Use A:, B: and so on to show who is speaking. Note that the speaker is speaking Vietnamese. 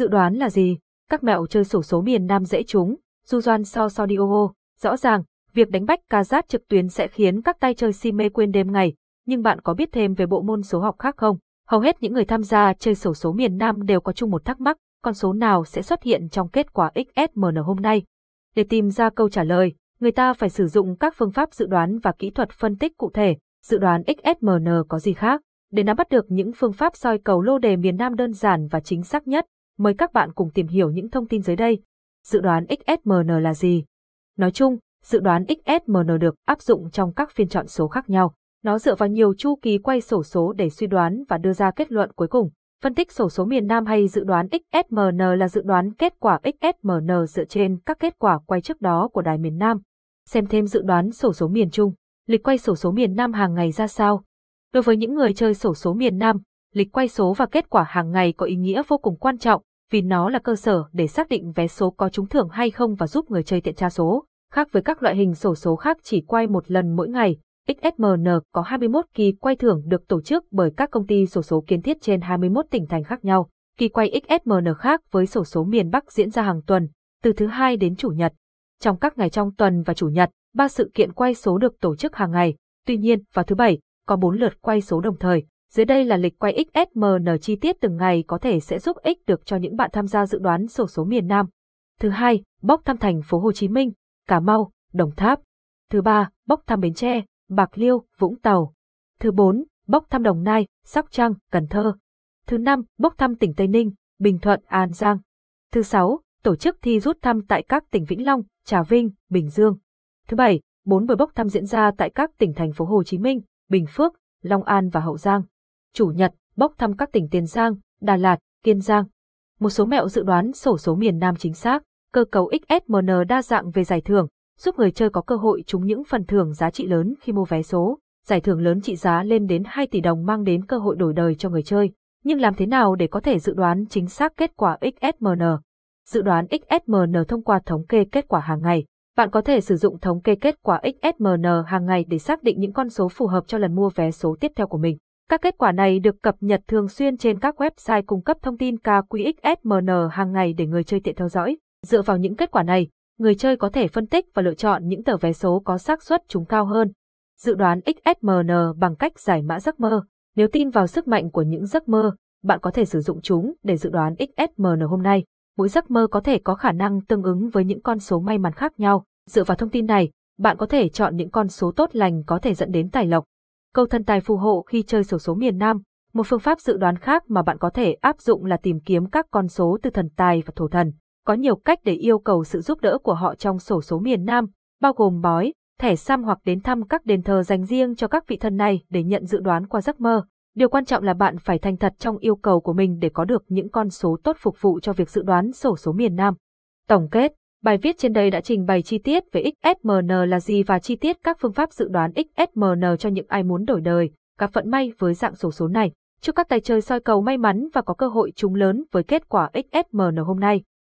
A: Dự đoán là gì? Các mẹo chơi sổ số miền Nam dễ trúng, du doan so so đi ô ô. Rõ ràng, việc đánh bách ca rát trực tuyến sẽ khiến các tay chơi si mê quên đêm ngày, nhưng bạn có biết thêm về bộ môn số học khác không? Hầu hết những người tham gia chơi sổ số miền Nam đều có chung một thắc mắc, con số nào sẽ xuất hiện trong kết quả XSMN hôm nay? Để tìm ra câu trả lời, người ta phải sử dụng các phương pháp dự đoán và kỹ thuật phân tích cụ thể. Dự đoán XSMN có gì khác? Để nắm bắt được những phương pháp soi cầu lô đề miền Nam đơn giản và chính xác nhất, mời các bạn cùng tìm hiểu những thông tin dưới đây. Dự đoán XSMN là gì? Nói chung, dự đoán XSMN được áp dụng trong các phiên chọn số khác nhau. Nó dựa vào nhiều chu kỳ quay sổ số để suy đoán và đưa ra kết luận cuối cùng. Phân tích sổ số miền Nam hay dự đoán XSMN là dự đoán kết quả XSMN dựa trên các kết quả quay trước đó của đài miền Nam. Xem thêm dự đoán sổ số miền Trung, lịch quay sổ số miền Nam hàng ngày ra sao. Đối với những người chơi sổ số miền Nam, lịch quay số và kết quả hàng ngày có ý nghĩa vô cùng quan trọng vì nó là cơ sở để xác định vé số có trúng thưởng hay không và giúp người chơi tiện tra số. Khác với các loại hình sổ số khác chỉ quay một lần mỗi ngày, XSMN có 21 kỳ quay thưởng được tổ chức bởi các công ty sổ số kiến thiết trên 21 tỉnh thành khác nhau. Kỳ quay XSMN khác với sổ số miền Bắc diễn ra hàng tuần, từ thứ hai đến chủ nhật. Trong các ngày trong tuần và chủ nhật, ba sự kiện quay số được tổ chức hàng ngày. Tuy nhiên, vào thứ bảy, có 4 lượt quay số đồng thời. Dưới đây là lịch quay XSMN chi tiết từng ngày có thể sẽ giúp ích được cho những bạn tham gia dự đoán sổ số miền Nam. Thứ hai, bốc thăm thành phố Hồ Chí Minh, Cà Mau, Đồng Tháp. Thứ ba, bốc thăm Bến Tre, Bạc Liêu, Vũng Tàu. Thứ bốn, bốc thăm Đồng Nai, Sóc Trăng, Cần Thơ. Thứ năm, bốc thăm tỉnh Tây Ninh, Bình Thuận, An Giang. Thứ sáu, tổ chức thi rút thăm tại các tỉnh Vĩnh Long, Trà Vinh, Bình Dương. Thứ bảy, bốn buổi bốc thăm diễn ra tại các tỉnh thành phố Hồ Chí Minh, Bình Phước, Long An và Hậu Giang. Chủ nhật, bốc thăm các tỉnh Tiền Giang, Đà Lạt, Kiên Giang. Một số mẹo dự đoán sổ số miền Nam chính xác, cơ cấu XSMN đa dạng về giải thưởng, giúp người chơi có cơ hội trúng những phần thưởng giá trị lớn khi mua vé số. Giải thưởng lớn trị giá lên đến 2 tỷ đồng mang đến cơ hội đổi đời cho người chơi. Nhưng làm thế nào để có thể dự đoán chính xác kết quả XSMN? Dự đoán XSMN thông qua thống kê kết quả hàng ngày. Bạn có thể sử dụng thống kê kết quả XSMN hàng ngày để xác định những con số phù hợp cho lần mua vé số tiếp theo của mình. Các kết quả này được cập nhật thường xuyên trên các website cung cấp thông tin KQXSMN hàng ngày để người chơi tiện theo dõi. Dựa vào những kết quả này, người chơi có thể phân tích và lựa chọn những tờ vé số có xác suất trúng cao hơn. Dự đoán XSMN bằng cách giải mã giấc mơ. Nếu tin vào sức mạnh của những giấc mơ, bạn có thể sử dụng chúng để dự đoán XSMN hôm nay. Mỗi giấc mơ có thể có khả năng tương ứng với những con số may mắn khác nhau. Dựa vào thông tin này, bạn có thể chọn những con số tốt lành có thể dẫn đến tài lộc. Câu thần tài phù hộ khi chơi sổ số miền Nam. Một phương pháp dự đoán khác mà bạn có thể áp dụng là tìm kiếm các con số từ thần tài và thổ thần. Có nhiều cách để yêu cầu sự giúp đỡ của họ trong sổ số miền Nam, bao gồm bói, thẻ xăm hoặc đến thăm các đền thờ dành riêng cho các vị thần này để nhận dự đoán qua giấc mơ. Điều quan trọng là bạn phải thành thật trong yêu cầu của mình để có được những con số tốt phục vụ cho việc dự đoán sổ số miền Nam. Tổng kết, bài viết trên đây đã trình bày chi tiết về XSMN là gì và chi tiết các phương pháp dự đoán XSMN cho những ai muốn đổi đời, gặp vận may với dạng sổ số này. Chúc các tài chơi soi cầu may mắn và có cơ hội trúng lớn với kết quả XSMN hôm nay.